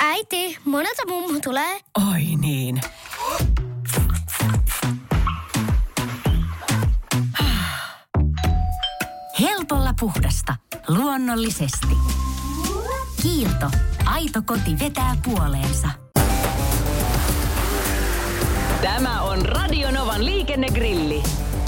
Äiti, monelta mummu tulee? Oi niin. Helpolla puhdasta. Luonnollisesti. Kiilto. Aito koti vetää puoleensa. Tämä on Radionovan liikennegrilli.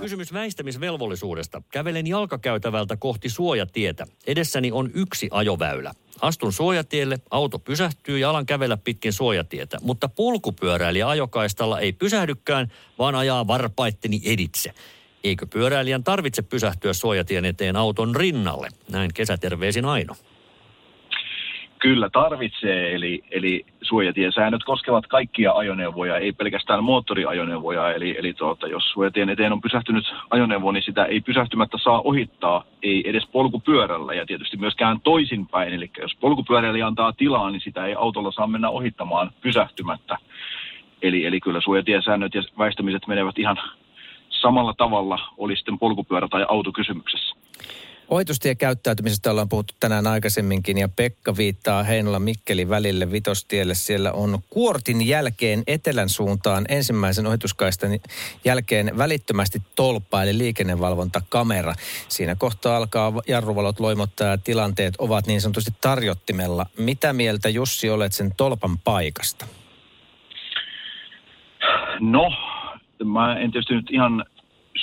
Kysymys väistämisvelvollisuudesta. Kävelen jalkakäytävältä kohti suojatietä. Edessäni on yksi ajoväylä. Astun suojatielle, auto pysähtyy ja alan kävellä pitkin suojatietä, mutta polkupyöräilijä ajokaistalla ei pysähdykään, vaan ajaa varpaitteni editse. Eikö pyöräilijän tarvitse pysähtyä suojatien eteen auton rinnalle? Näin kesäterveisin Aino. Kyllä tarvitsee, eli, eli suojatiesäännöt koskevat kaikkia ajoneuvoja, ei pelkästään moottoriajoneuvoja. Eli, eli tuota, jos suojatien eteen on pysähtynyt ajoneuvo, niin sitä ei pysähtymättä saa ohittaa, ei edes polkupyörällä ja tietysti myöskään toisinpäin. Eli jos polkupyöräilijä antaa tilaa, niin sitä ei autolla saa mennä ohittamaan pysähtymättä. Eli, eli kyllä suojatiesäännöt ja väistämiset menevät ihan samalla tavalla, oli sitten polkupyörä tai auto kysymyksessä. Ohitustiekäyttäytymisestä ollaan puhuttu tänään aikaisemminkin ja Pekka viittaa Heinola Mikkeli välille Vitostielle. Siellä on Kuortin jälkeen etelän suuntaan ensimmäisen ohituskaistan jälkeen välittömästi tolppa eli liikennevalvontakamera. Siinä kohtaa alkaa jarruvalot loimottaa ja tilanteet ovat niin sanotusti tarjottimella. Mitä mieltä Jussi olet sen tolpan paikasta? No, mä en tietysti nyt ihan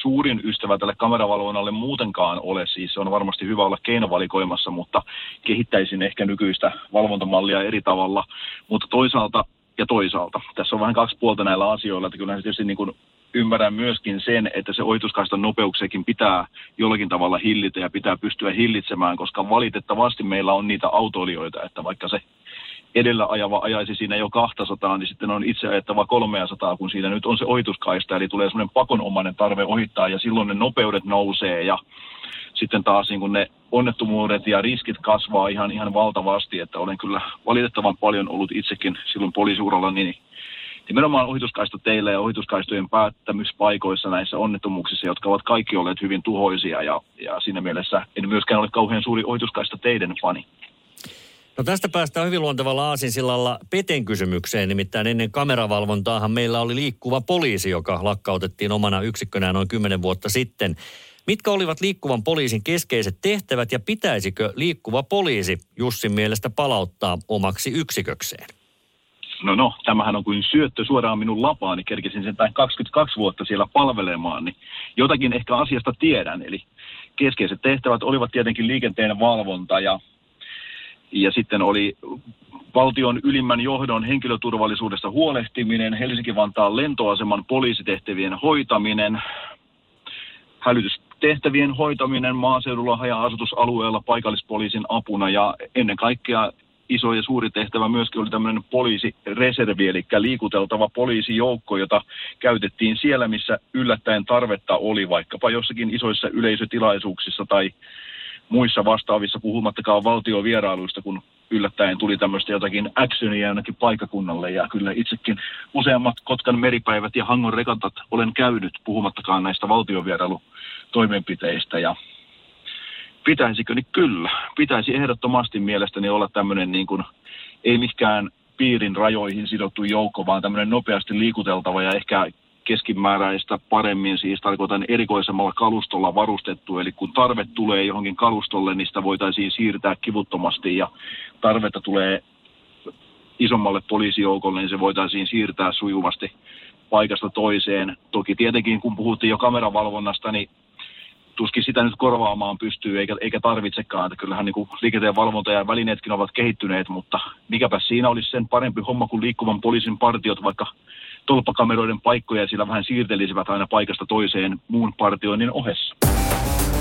suurin ystävä tälle kameravalvonnalle muutenkaan ole. Siis se on varmasti hyvä olla keinovalikoimassa, mutta kehittäisin ehkä nykyistä valvontamallia eri tavalla. Mutta toisaalta ja toisaalta. Tässä on vähän kaksi puolta näillä asioilla, että kyllähän tietysti niin kuin ymmärrän myöskin sen, että se ohituskaistan nopeuksiakin pitää jollakin tavalla hillitä ja pitää pystyä hillitsemään, koska valitettavasti meillä on niitä autoilijoita, että vaikka se edellä ajava ajaisi siinä jo 200, niin sitten on itse ajettava 300, kun siinä nyt on se ohituskaista, eli tulee semmoinen pakonomainen tarve ohittaa, ja silloin ne nopeudet nousee, ja sitten taas niin kun ne onnettomuudet ja riskit kasvaa ihan, ihan valtavasti, että olen kyllä valitettavan paljon ollut itsekin silloin poliisiuralla, niin nimenomaan ohituskaista teille ja ohituskaistojen päättämyspaikoissa näissä onnettomuuksissa, jotka ovat kaikki olleet hyvin tuhoisia, ja, ja siinä mielessä en myöskään ole kauhean suuri ohituskaista teidän fani. No tästä päästään hyvin luontevalla aasinsillalla Peten kysymykseen. Nimittäin ennen kameravalvontaahan meillä oli liikkuva poliisi, joka lakkautettiin omana yksikkönään noin 10 vuotta sitten. Mitkä olivat liikkuvan poliisin keskeiset tehtävät ja pitäisikö liikkuva poliisi Jussin mielestä palauttaa omaksi yksikökseen? No no, tämähän on kuin syöttö suoraan minun lapaani. Kerkesin sen 22 vuotta siellä palvelemaan, niin jotakin ehkä asiasta tiedän. Eli keskeiset tehtävät olivat tietenkin liikenteen valvonta ja ja sitten oli valtion ylimmän johdon henkilöturvallisuudesta huolehtiminen, Helsinki-Vantaan lentoaseman poliisitehtävien hoitaminen, hälytystehtävien hoitaminen maaseudulla haja-asutusalueella paikallispoliisin apuna. Ja ennen kaikkea iso ja suuri tehtävä myöskin oli tämmöinen poliisireservi, eli liikuteltava poliisijoukko, jota käytettiin siellä, missä yllättäen tarvetta oli, vaikkapa jossakin isoissa yleisötilaisuuksissa tai muissa vastaavissa, puhumattakaan valtiovierailuista, kun yllättäen tuli tämmöistä jotakin actionia jonnekin paikakunnalle. Ja kyllä itsekin useammat Kotkan meripäivät ja Hangon rekantat olen käynyt, puhumattakaan näistä valtiovierailutoimenpiteistä. Ja pitäisikö, niin kyllä. Pitäisi ehdottomasti mielestäni olla tämmöinen niin kuin, ei mikään piirin rajoihin sidottu joukko, vaan tämmöinen nopeasti liikuteltava ja ehkä keskimääräistä paremmin, siis tarkoitan erikoisemmalla kalustolla varustettu, eli kun tarve tulee johonkin kalustolle, niin sitä voitaisiin siirtää kivuttomasti ja tarvetta tulee isommalle poliisijoukolle, niin se voitaisiin siirtää sujuvasti paikasta toiseen. Toki tietenkin, kun puhuttiin jo kameravalvonnasta, niin tuskin sitä nyt korvaamaan pystyy eikä, eikä tarvitsekaan. Että kyllähän niin liikenteen valvonta ja välineetkin ovat kehittyneet, mutta mikäpä siinä olisi sen parempi homma kuin liikkuvan poliisin partiot, vaikka tolppakameroiden paikkoja sillä vähän siirtelisivät aina paikasta toiseen muun partioinnin ohessa.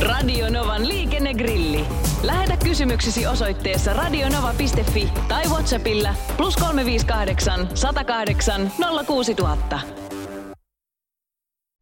Radio Novan liikennegrilli. Lähetä kysymyksesi osoitteessa radionova.fi tai Whatsappilla plus 358 108 06000.